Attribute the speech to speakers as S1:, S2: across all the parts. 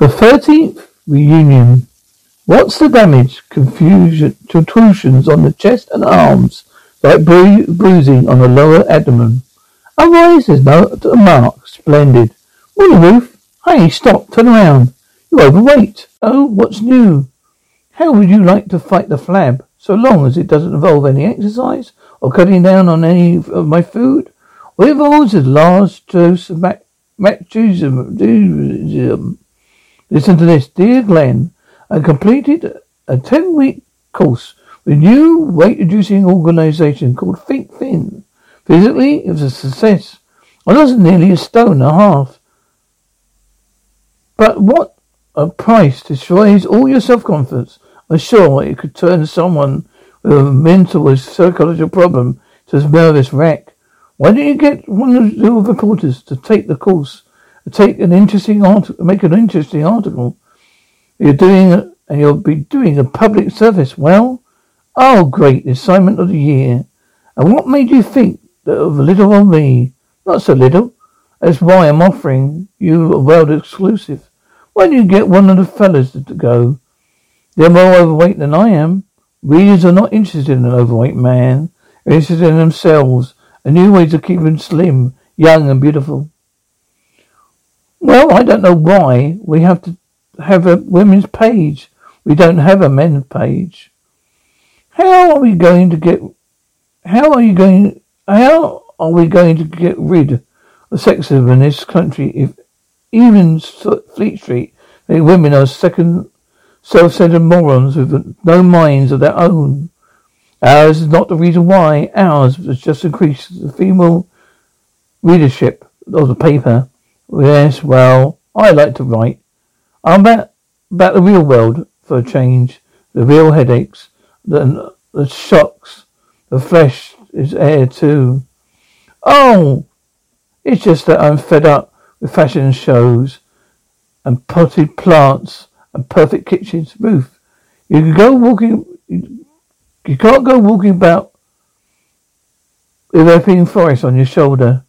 S1: The 13th reunion. What's the damage? Confusion, contusions on the chest and arms, like bru- bruising on the lower abdomen. Otherwise, there's no mark. Splendid. Ruth. Hey, stop. Turn around. You're overweight. Oh, what's new? How would you like to fight the flab? So long as it doesn't involve any exercise or cutting down on any of my food. What involves a large dose of mac- machism. Listen to this. Dear Glenn, I completed a 10 week course with a new weight reducing organization called Think Thin. Physically, it was a success. I lost nearly a stone and a half. But what a price destroys all your self confidence. I'm sure it could turn someone with a mental or psychological problem to a nervous wreck. Why don't you get one of the reporters to take the course, take an interesting article, make an interesting article? You're doing, and you'll be doing a public service. Well, oh, great, assignment of the year. And what made you think that of a little of me? Not so little. That's why I'm offering you a world exclusive. Why don't you get one of the fellas to go? They're more overweight than I am. Readers are not interested in an overweight man. They're interested in themselves and new ways of keeping slim, young and beautiful. Well, I don't know why we have to have a women's page. We don't have a men's page. How are we going to get, how are you going, how are we going to get rid of sexism in this country if even Fleet Street, the women are second self-centered morons with no minds of their own. Ours is not the reason why. Ours has just increased the female readership of the paper. Yes, well, I like to write. I'm about, about the real world for a change. The real headaches, the, the shocks, the flesh is air too. Oh, it's just that I'm fed up with fashion shows and potted plants and perfect kitchens. Ruth, you can go walking, you can't go walking about with Epping Forest on your shoulder.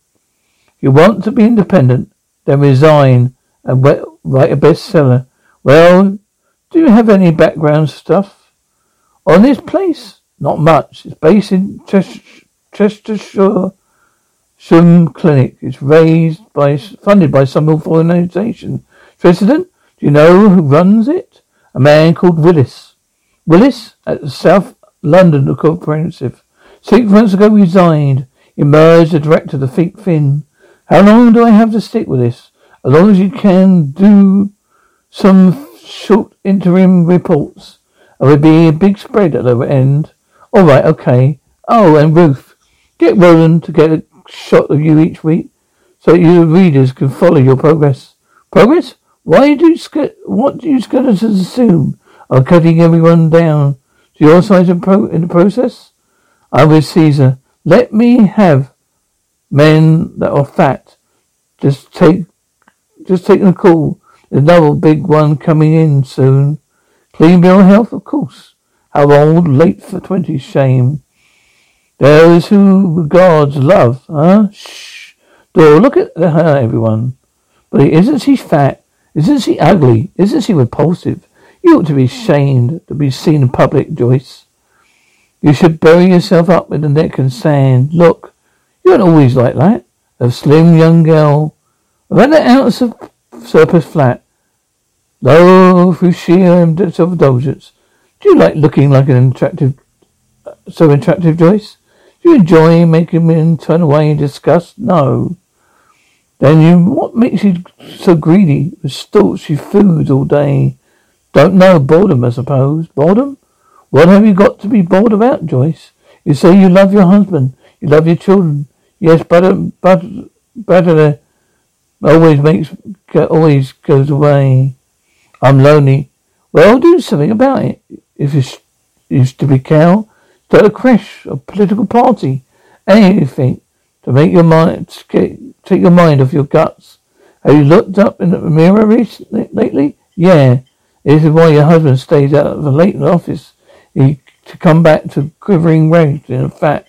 S1: You want to be independent, then resign and write a bestseller. Well, do you have any background stuff on this place? Not much. It's based in Chestershire Shum Clinic. It's raised by, funded by some organization. President, do you know who runs it? A man called Willis. Willis at the South London Comprehensive. Six months ago resigned. Emerged the director of the Think Thin. How long do I have to stick with this? As long as you can do some short interim reports. There will be a big spread at the end. All right, okay. Oh, and Ruth, get Roland to get a shot of you each week so your readers can follow your progress. Progress? Why do you what do you scholars assume are cutting everyone down to your size in, pro- in the process? I'm with Caesar. Let me have men that are fat. Just take, just taking a call. There's another big one coming in soon. Clean bill health, of course. How old? Late for twenty. Shame. Those who regards love, huh? Shh. Door, look at her, everyone. But isn't she fat? Isn't she ugly? Isn't she repulsive? You ought to be ashamed to be seen in public, Joyce. You should bury yourself up in the neck and sand. Look, you aren't always like that. A slim young girl. About the ounce of surplus flat. Low through sheer um, self-indulgence. Do you like looking like an attractive, uh, so attractive, Joyce? Do you enjoy making men turn away in disgust? No. Then you, what makes you so greedy with stalky food all day? Don't know, boredom, I suppose. Boredom? What have you got to be bored about, Joyce? You say you love your husband, you love your children. Yes, but, uh, but, but, but always makes, always goes away. I'm lonely. Well, do something about it. If you, you stupid cow, start a crash, a political party, anything to make your mind, take your mind off your guts. Have you looked up in the mirror recently, lately? Yeah. This is why your husband stays out of the late office. He, to come back to quivering rage in fat.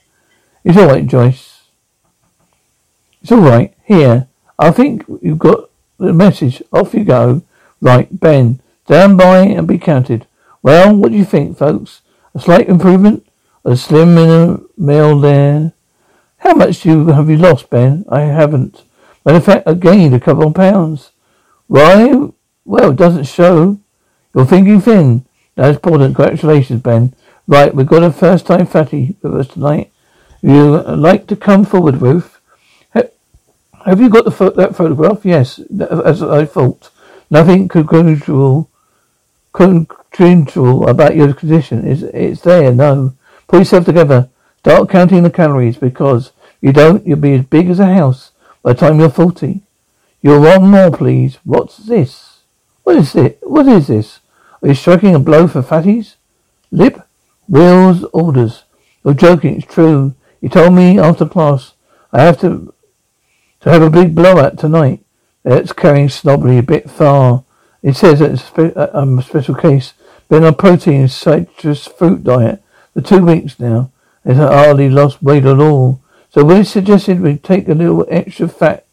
S1: It's all right, Joyce. It's all right. Here, I think you've got the message. Off you go. Right, Ben, stand by and be counted. Well, what do you think, folks? A slight improvement? A slim meal there? How much do you, have you lost, Ben? I haven't. But in fact, I gained a couple of pounds. Why? Well, it doesn't show. You're thinking thin. That's important. Congratulations, Ben. Right, we've got a first time fatty with us tonight. You like to come forward, Ruth? Have you got the that photograph? Yes, as I thought. Nothing congrual, congrual about your condition. It's, it's there, no. Pull yourself together. Start counting the calories because you don't, you'll be as big as a house by the time you're 40. You're one more, please. What's this? What is it? What is this? Are you striking a blow for fatties? Lip? Will's orders. You're joking. It's true. You told me after class I have to to have a big blowout tonight. It's carrying snobbly a bit far. It says it's a, spe- um, a special case. Been on protein citrus fruit diet for two weeks now. It's hardly lost weight at all. So we suggested we take a little extra fat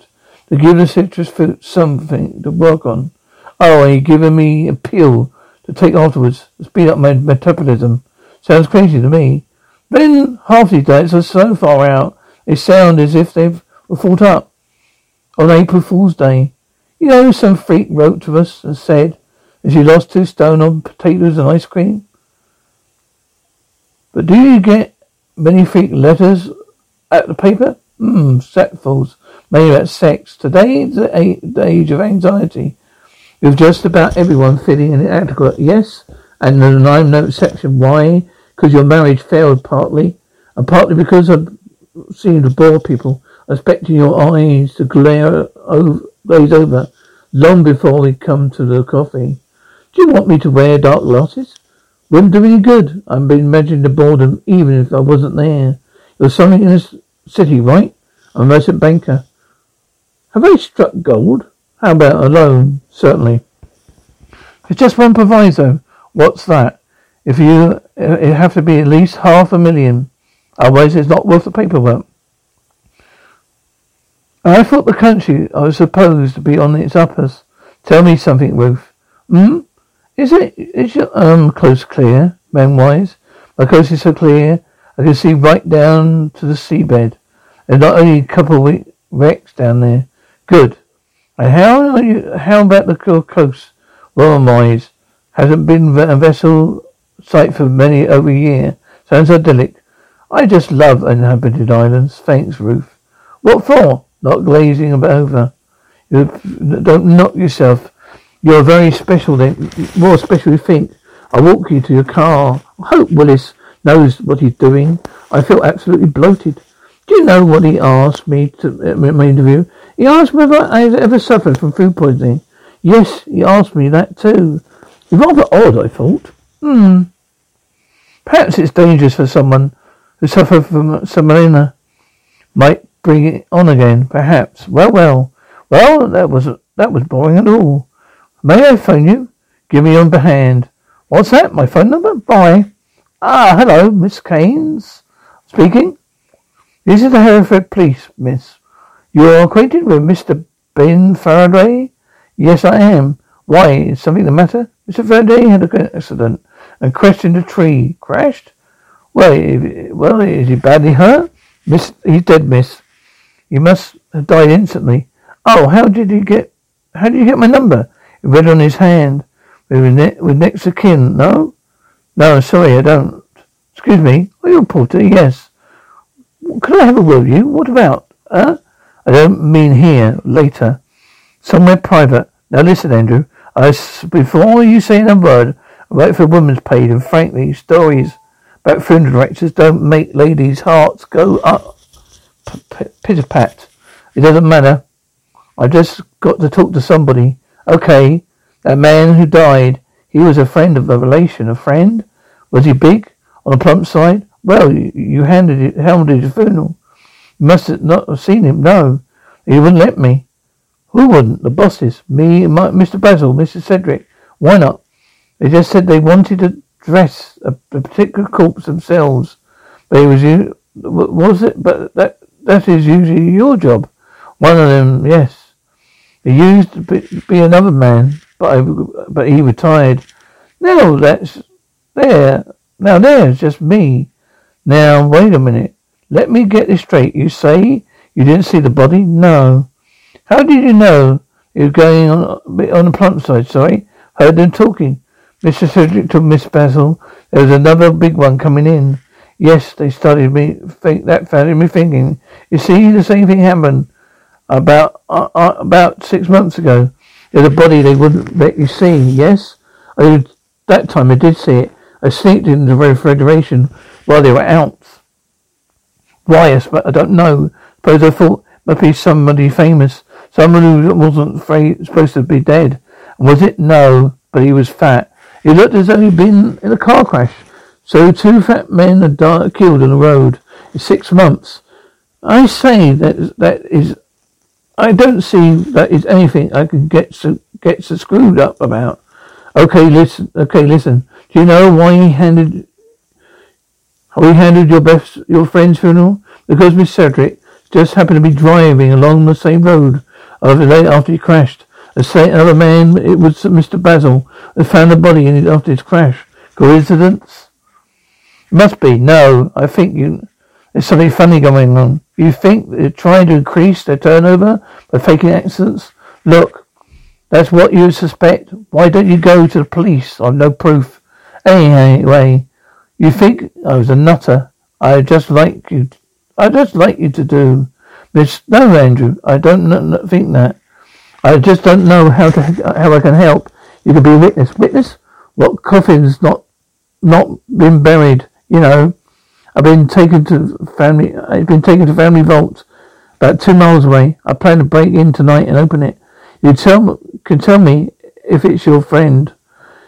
S1: to give the citrus fruit something to work on. Oh, you giving me a pill to take afterwards to speed up my metabolism. Sounds crazy to me. Then half these diets are so far out, they sound as if they've thought up on April Fool's Day. You know, some freak wrote to us and said that she lost two stone on potatoes and ice cream. But do you get many freak letters at the paper? Hmm, sackfuls. Maybe about sex. Today is the age of anxiety. With just about everyone feeling inadequate. Yes, and the nine note section. Why? Because your marriage failed partly, and partly because I seem to bore people expecting your eyes to glare over, glaze over long before we come to the coffee. Do you want me to wear dark glasses? Wouldn't do any good. I've been imagining the boredom even if I wasn't there. You're something in this city, right? I'm a merchant banker. Have I struck gold? How about a loan? Certainly. It's just one proviso. What's that? If you, it have to be at least half a million. Otherwise it's not worth the paperwork. I thought the country I was supposed to be on its uppers. Tell me something, Ruth. Hmm? Is it, is your, um, coast clear, man-wise? My coast is so clear, I can see right down to the seabed. There's not only a couple of wrecks down there. Good. And how are you, how about the coast? Well, wise. Hasn't been a vessel sight for many over a year. Sounds idyllic. I just love inhabited islands. Thanks, Ruth. What for? Not glazing over. You don't knock yourself. You're very special then, more special you think. I walk you to your car. I hope Willis knows what he's doing. I feel absolutely bloated. Do you know what he asked me to at my interview? He asked whether I have ever suffered from food poisoning. Yes, he asked me that too. Rather odd, I thought. Hmm. Perhaps it's dangerous for someone who suffers from salmonella. Might bring it on again, perhaps. Well, well. Well, that was that was boring at all. May I phone you? Give me your hand. What's that? My phone number? Bye. Ah, hello, Miss Keynes. Speaking. This is the Hereford Police, miss. You are acquainted with Mr. Ben Faraday? Yes, I am. Why? Is something the matter? Mr. Faraday had an accident and crashed into a tree. Crashed? Well, well, is he badly hurt? Miss, he's dead, miss. You must have died instantly. Oh, how did you get, how did you get my number? It read on his hand. With, ne- with next of kin, no? No, sorry, I don't. Excuse me. Are you a porter? Yes. Could I have a word with you? What about? Huh? I don't mean here, later. Somewhere private. Now listen, Andrew. I, before you say a word, I wait for a woman's page, and frankly, stories about funeral directors don't make ladies' hearts go up pitter pat. It doesn't matter. I just got to talk to somebody. Okay, that man who died, he was a friend of a relation. A friend? Was he big? On the plump side? Well, you, you handed it, handled his funeral. You must have not have seen him. No, he wouldn't let me. Who wouldn't? The bosses. Me, my, Mr. Basil, Mr. Cedric. Why not? They just said they wanted to dress a, a particular corpse themselves. But it was you. Was it? But that that is usually your job. One of them, yes. He used to be, be another man, but I, but he retired. Now that's there. Now there's just me. Now wait a minute. Let me get this straight. You say you didn't see the body? No. How did you know was going on on the plump side? Sorry, heard them talking. Mr. Cedric to Miss Basil. There was another big one coming in. Yes, they started me think that started me thinking. You see, the same thing happened about uh, uh, about six months ago. There's a body they wouldn't let you see. Yes, I, that time I did see it. I sneaked into the refrigeration while they were out. Why? I don't know. Suppose I thought it must be somebody famous, someone who wasn't supposed to be dead. Was it? No, but he was fat. He looked as though he'd been in a car crash. So two fat men are died, killed on the road in six months. I say that that is. I don't see that is anything I can get so get so screwed up about. Okay, listen. Okay, listen. Do you know why he handed? He handled your best your friend's funeral? Because Miss Cedric just happened to be driving along the same road over the day after he crashed. The other man, it was Mr. Basil, who found the body in it after his crash. Coincidence? Must be. No, I think you. There's something funny going on. You think they're trying to increase their turnover by faking accidents? Look, that's what you suspect. Why don't you go to the police? I've no proof. Anyway, you think oh, I was a nutter. I just like you. I just like you to do. Miss, no, Andrew, I don't think that. I just don't know how to how I can help. You can be a witness. Witness? What coffin's not not been buried? You know, I've been taken to family. I've been taken to family vault, about two miles away. I plan to break in tonight and open it. You tell can tell me if it's your friend.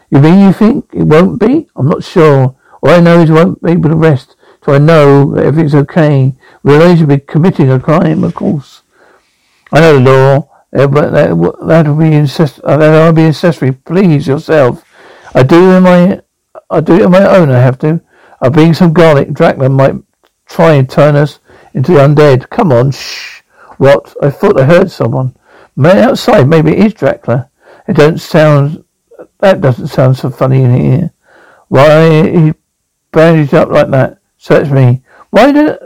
S1: You mean you think it won't be? I'm not sure. All I know is I won't be able to rest so I know that everything's okay. Realize you'll be committing a crime, of course. I know the law. But that that'll be incest. Uh, that'll be accessory. Please yourself. I do it my. I do it on my own. I have to. I bring some garlic. Dracula might try and turn us into the undead. Come on, shh. What? I thought I heard someone. Man outside. Maybe it is Dracula. It don't sound. That doesn't sound so funny in here. Why he bandaged up like that? Search me. Why do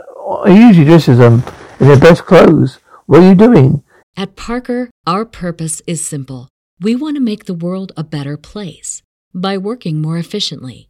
S1: I usually dresses them in their best clothes? What are you doing?
S2: At Parker, our purpose is simple. We want to make the world a better place by working more efficiently,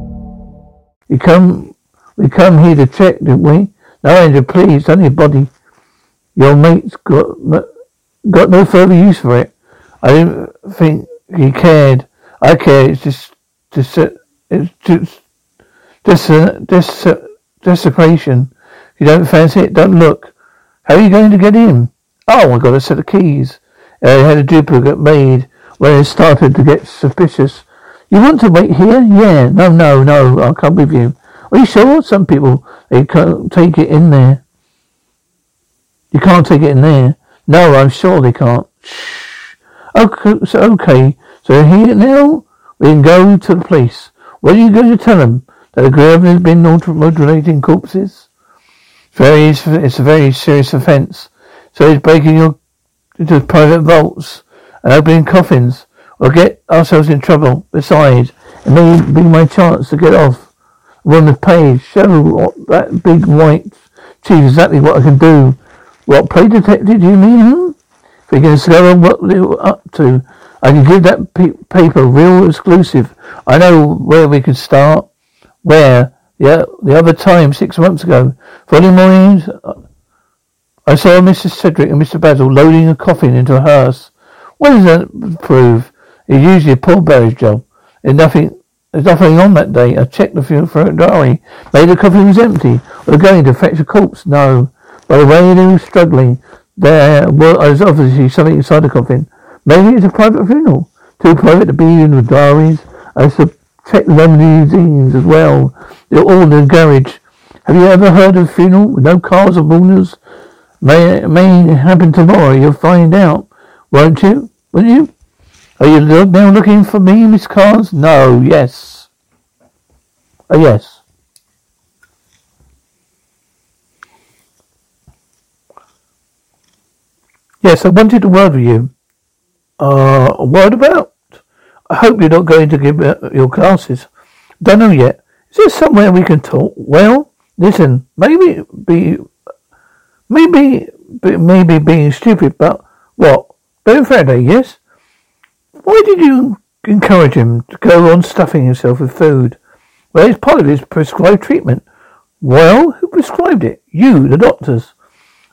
S1: We come, we come here to check, didn't we? No, Andrew, please, anybody. Your mate's got, got no further use for it. I didn't think he cared. I care. It's just, just, it's just, just, just, desecration. If you don't fancy it, don't look. How are you going to get in? Oh, I got a set of keys. Uh, I had a duplicate made when it started to get suspicious. You want to wait here? Yeah. No, no, no. I'll come with you. Are you sure? Some people, they can't take it in there. You can't take it in there. No, I'm sure they can't. Shh. Okay, so, okay. So here now, we can go to the police. What are you going to tell them? that the grave has been mutilating corpses? Very, it's a very serious offence. So he's breaking your into private vaults and opening coffins. We'll get ourselves in trouble. Besides, it may be my chance to get off. Run the page. Show that big white chief exactly what I can do. What, play detective, do you mean? Hmm? If we can discover what they were up to, I can give that pe- paper real exclusive. I know where we can start. Where? Yeah, the other time, six months ago. Following morning, I saw Mrs. Cedric and Mr. Basil loading a coffin into a hearse. What does that prove? It's usually a pallbearer's job. There's nothing, there's nothing on that day. I checked the funeral diary. Maybe the coffin was empty. We're going to fetch a corpse. No. By the way they were struggling, there was obviously something inside the coffin. Maybe it's a private funeral. Too private to be in the diaries. I should check the limousines as well. They're all in the garage. Have you ever heard of funeral with no cars or mourners? May may happen tomorrow. You'll find out, won't you? Will you? Are you now looking for me, Miss Carnes? No. Yes. Oh, yes. Yes, I wanted a word with you. Uh, a word about? I hope you're not going to give your classes. Don't know yet. Is there somewhere we can talk? Well, listen, maybe be, maybe, maybe being stupid, but what? Ben Faraday, yes? Why did you encourage him to go on stuffing himself with food? Well, it's part of his prescribed treatment. Well, who prescribed it? You, the doctors.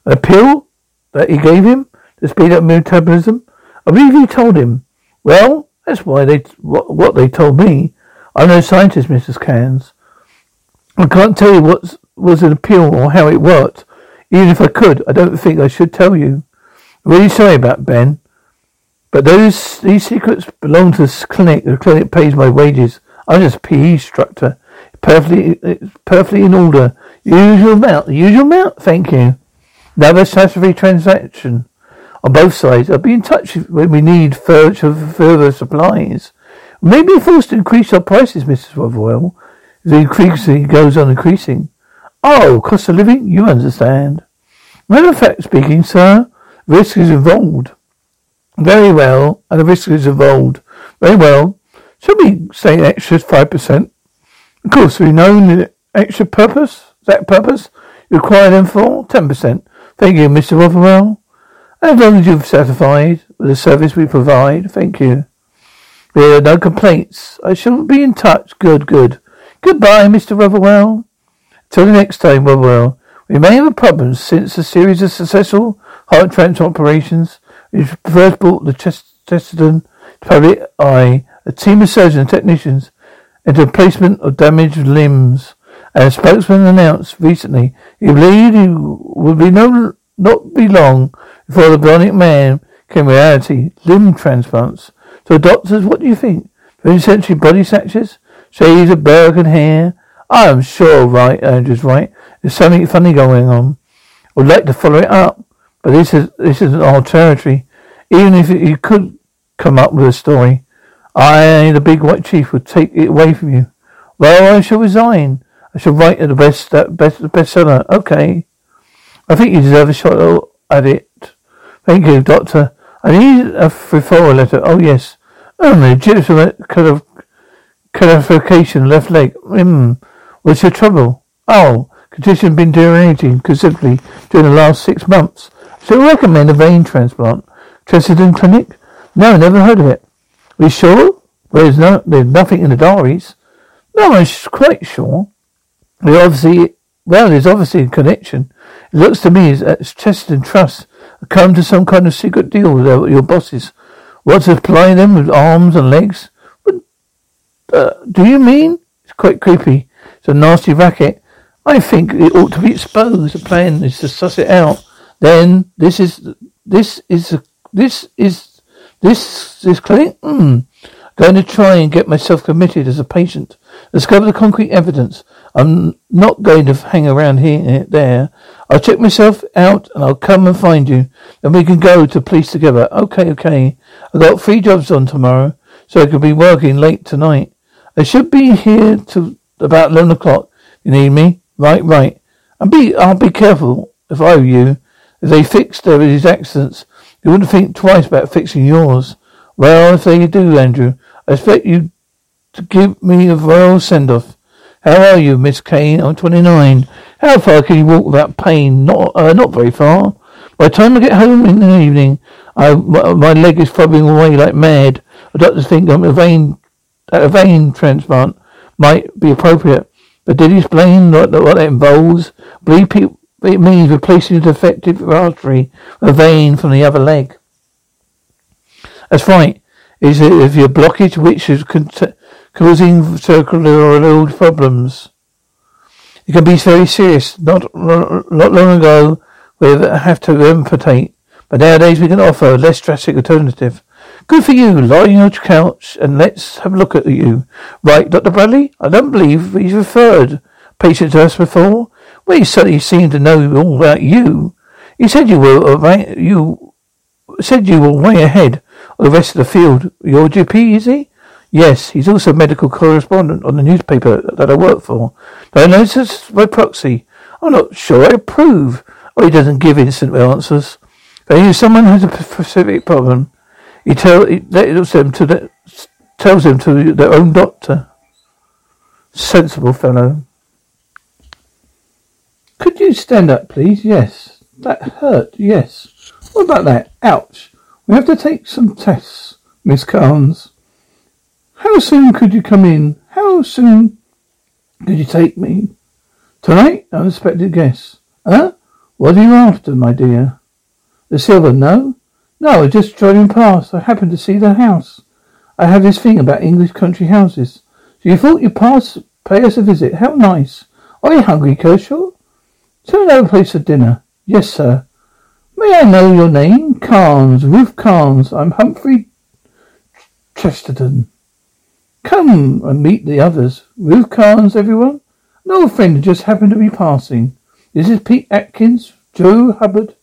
S1: A pill that he gave him? to speed up metabolism? I believe you told him. Well, that's why they what, what they told me. I'm no scientist, Mrs. Cairns. I can't tell you what was an appeal or how it worked. Even if I could, I don't think I should tell you. I'm really sorry about Ben. But those these secrets belong to the clinic. The clinic pays my wages. I'm just a PE instructor. Perfectly, perfectly in order. Usual amount. Usual amount. Thank you. Another satisfactory transaction on both sides. I'll be in touch when we need further, further supplies. We may be forced to increase our prices, Mrs. Rotherwell. The increasing goes on increasing. Oh, cost of living? You understand. Matter of fact speaking, sir, risk is involved. Very well, and the risk is involved. Very well. Shall we say extra five percent? Of course, we know the extra purpose, that purpose, you require them for ten percent. Thank you, Mr. Rotherwell. As long as you've satisfied with the service we provide, thank you. There are no complaints. I shall be in touch. Good, good. Goodbye, Mr. Rotherwell. Till the next time, Rotherwell. We may have a problem since a series of successful heart transplant operations which first brought the Chesterton public eye, a team of surgeons and technicians into replacement of damaged limbs. And a spokesman announced recently he believed he would be no not be long before the bionic man came reality. Limb transplants. So doctors, what do you think? 20th century body snatchers? Shades of Burke and Hare? I'm sure right, Andrew's right. There's something funny going on. I would like to follow it up, but this is this isn't our territory. Even if you could come up with a story, I, the big white chief, would take it away from you. Well, I shall resign. I shall write the best, best bestseller. Okay. I think you deserve a shot at it. Thank you, Doctor. I need a referral letter. Oh, yes. Oh, legitimate kind of clarification, left leg. Hmm. What's your trouble? Oh, condition been deteriorating considerably during the last six months. So recommend a vein transplant. Chesterton Clinic? No, never heard of it. Are you sure? There's no, there's nothing in the diaries. No, I'm quite sure. They obviously, well, there's obviously a connection. It looks to me as Chesterton Trust come to some kind of secret deal with your bosses. What, supply them with arms and legs? But, uh, do you mean? It's quite creepy. It's a nasty racket. I think it ought to be exposed. The plan is to suss it out. Then this is this is this is this this clinic. Hmm. Going to try and get myself committed as a patient. Discover the concrete evidence. I'm not going to hang around here there. I'll check myself out and I'll come and find you. Then we can go to police together. Okay, okay. I've got three jobs on tomorrow, so I could be working late tonight. I should be here to about eleven o'clock. You need me? Right, right. And be, I'll be careful if I were you. If they fix their these accidents, you wouldn't think twice about fixing yours. Well, if they do, Andrew, I expect you to give me a royal send off. How are you, Miss Kane? I'm 29. How far can you walk without pain? Not, uh, not very far. By the time I get home in the evening, I, my, my leg is throbbing away like mad. The doctors think I'm a vein, a vein transplant might be appropriate. But did he explain what, what that involves? Believe people, it means replacing the defective artery with a vein from the other leg. That's right. Is it if your blockage which is causing circular problems? It can be very serious. Not not long ago, we have to amputate, but nowadays we can offer a less drastic alternative. Good for you. Lie on your couch and let's have a look at you. Right, Dr. Bradley? I don't believe he's referred patient to us before. Well, he certainly seemed to know all about you. You said you were you said you were way ahead of the rest of the field. Your GP, is he? Yes, he's also medical correspondent on the newspaper that I work for. Do I know this by proxy? I'm not sure I approve. Oh, he doesn't give instant answers. But If someone has a specific problem, he, tell, he tells them to the, tells them to their own doctor. Sensible fellow. Could you stand up, please? Yes. That hurt. Yes. What about that? Ouch. We have to take some tests, Miss Carnes. How soon could you come in? How soon could you take me? Tonight? Unexpected guest. Huh? What are you after, my dear? The silver, no? No, I just driving past. I happened to see the house. I have this thing about English country houses. So you thought you'd pass, pay us a visit. How nice. Are you hungry, Kershaw? To another place for dinner. Yes, sir. May I know your name? Carnes, Ruth Carnes. I'm Humphrey Chesterton. Come and meet the others. Ruth Carnes, everyone. An old friend who just happened to be passing. This is Pete Atkins, Joe Hubbard,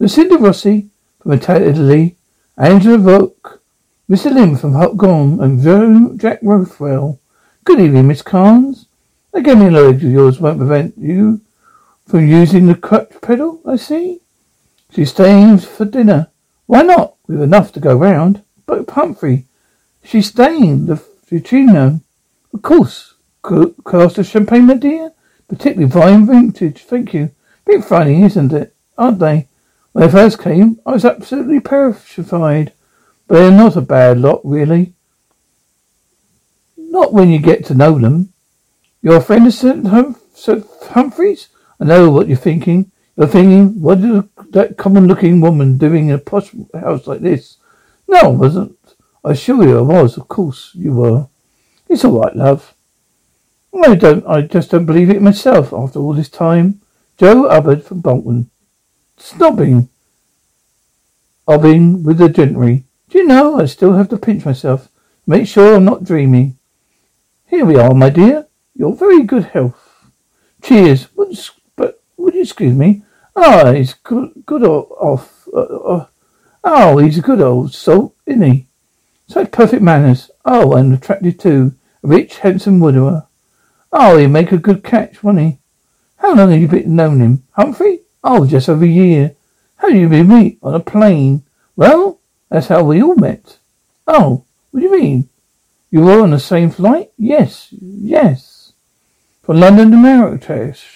S1: Lucinda Rossi, from Italy, Angela Rook, Mr. Lim from Hong Kong, and Joe Jack Rothwell. Good evening, Miss Carnes. A gaming knowledge of yours won't prevent you from using the clutch pedal, I see. She's staying for dinner. Why not? We've enough to go round. But Humphrey, she's staying the Futrino. Of course. Glass of champagne, my dear? Particularly fine vintage, thank you. Bit funny, isn't it? Aren't they? When they first came, I was absolutely petrified. But they're not a bad lot, really. Not when you get to know them. You're a friend Sir, Sir Humphreys? I know what you're thinking. You're thinking, what is that common-looking woman doing in a posh house like this? No, I wasn't. I assure you I was. Of course you were. It's all right, love. I don't. I just don't believe it myself. After all this time, Joe Hubbard from Bolton. Snobbing. Obbing with the gentry. Do you know, I still have to pinch myself. Make sure I'm not dreaming. Here we are, my dear. You're very good health. Cheers. But would you excuse me? Oh, he's good, good off. Uh, uh, oh, he's a good old salt, isn't he? Such perfect manners. Oh, and attractive too. A rich, handsome widower. Oh, he'd make a good catch, wouldn't he? How long have you been known him? Humphrey? Oh, just over a year. How did you meet? On a plane. Well, that's how we all met. Oh, what do you mean? You were on the same flight? Yes, yes. From London to Marrakesh.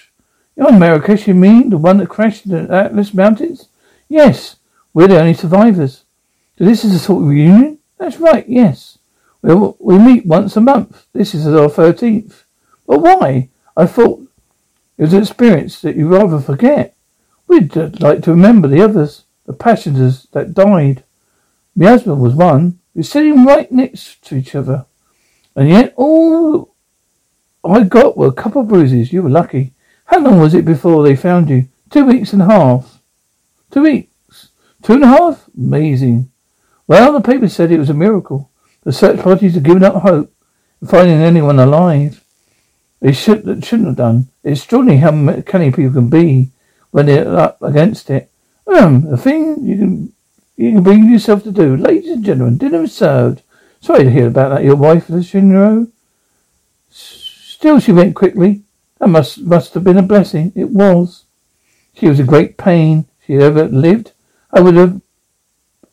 S1: You're Marrakesh, you mean? The one that crashed in the Atlas Mountains? Yes. We're the only survivors. So this is a sort of reunion? That's right, yes. We, we meet once a month. This is our 13th. But why? I thought it was an experience that you rather forget. We'd uh, like to remember the others, the passengers that died. My husband was one. We were sitting right next to each other. And yet all I got were a couple of bruises. You were lucky. How long was it before they found you? Two weeks and a half. Two weeks. Two and a half? Amazing. Well, the paper said it was a miracle. The search parties had given up hope of finding anyone alive. They should, shouldn't have done. It's extraordinary how canny people can be when they're up against it. Um, a thing you can you can bring yourself to do. Ladies and gentlemen, dinner is served. Sorry to hear about that. Your wife, Lucinda. Still, she went quickly. That must must have been a blessing. It was. She was a great pain. She had ever lived. I would have.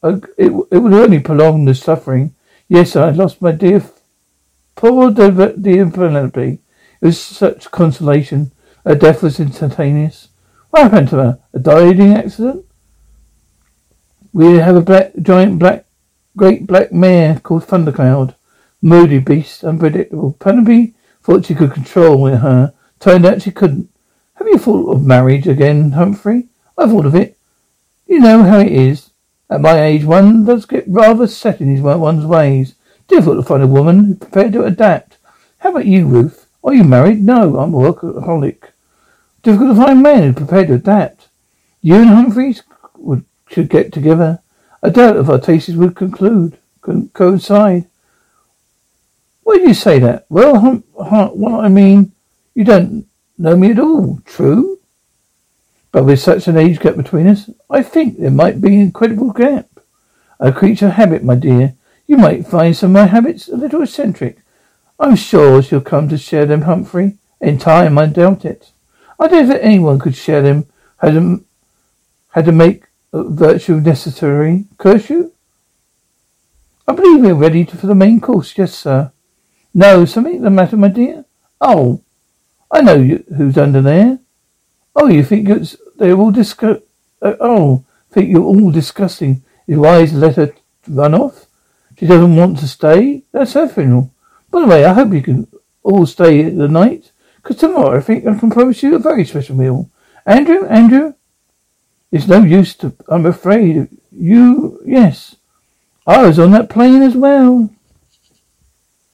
S1: Uh, it, it would only prolong the suffering. Yes, I lost my dear, poor dear Penelope. It was such consolation. Her death was instantaneous. What happened to her? A diving accident? We have a black, giant black, great black mare called Thundercloud. Moody beast, unpredictable. Penelope thought she could control her. Turned out she couldn't. Have you thought of marriage again, Humphrey? I've thought of it. You know how it is. At my age, one does get rather set in his one's ways. Difficult to find a woman who's prepared to adapt. How about you, Ruth? Are you married? No, I'm a workaholic. Difficult to find men prepared to adapt. You and Humphreys would should get together. I doubt if our tastes would conclude co- coincide. Why do you say that? Well, hum, hum, what I mean, you don't know me at all. True, but with such an age gap between us, I think there might be an incredible gap. A creature of habit, my dear. You might find some of my habits a little eccentric. I'm sure she'll come to share them, Humphrey. In time, I doubt it. I doubt if anyone could share them, had to, had to make virtue necessary. Curse you? I believe we're ready for the main course. Yes, sir. No, something the matter, my dear? Oh, I know you, who's under there. Oh, you think it's, they're all discuss, uh, oh, think you're all discussing. Is wise let her run off? She doesn't want to stay? That's her funeral. By the way, I hope you can all stay the night, because tomorrow I think I can promise you a very special meal. Andrew, Andrew, it's no use to, I'm afraid. You, yes. I was on that plane as well.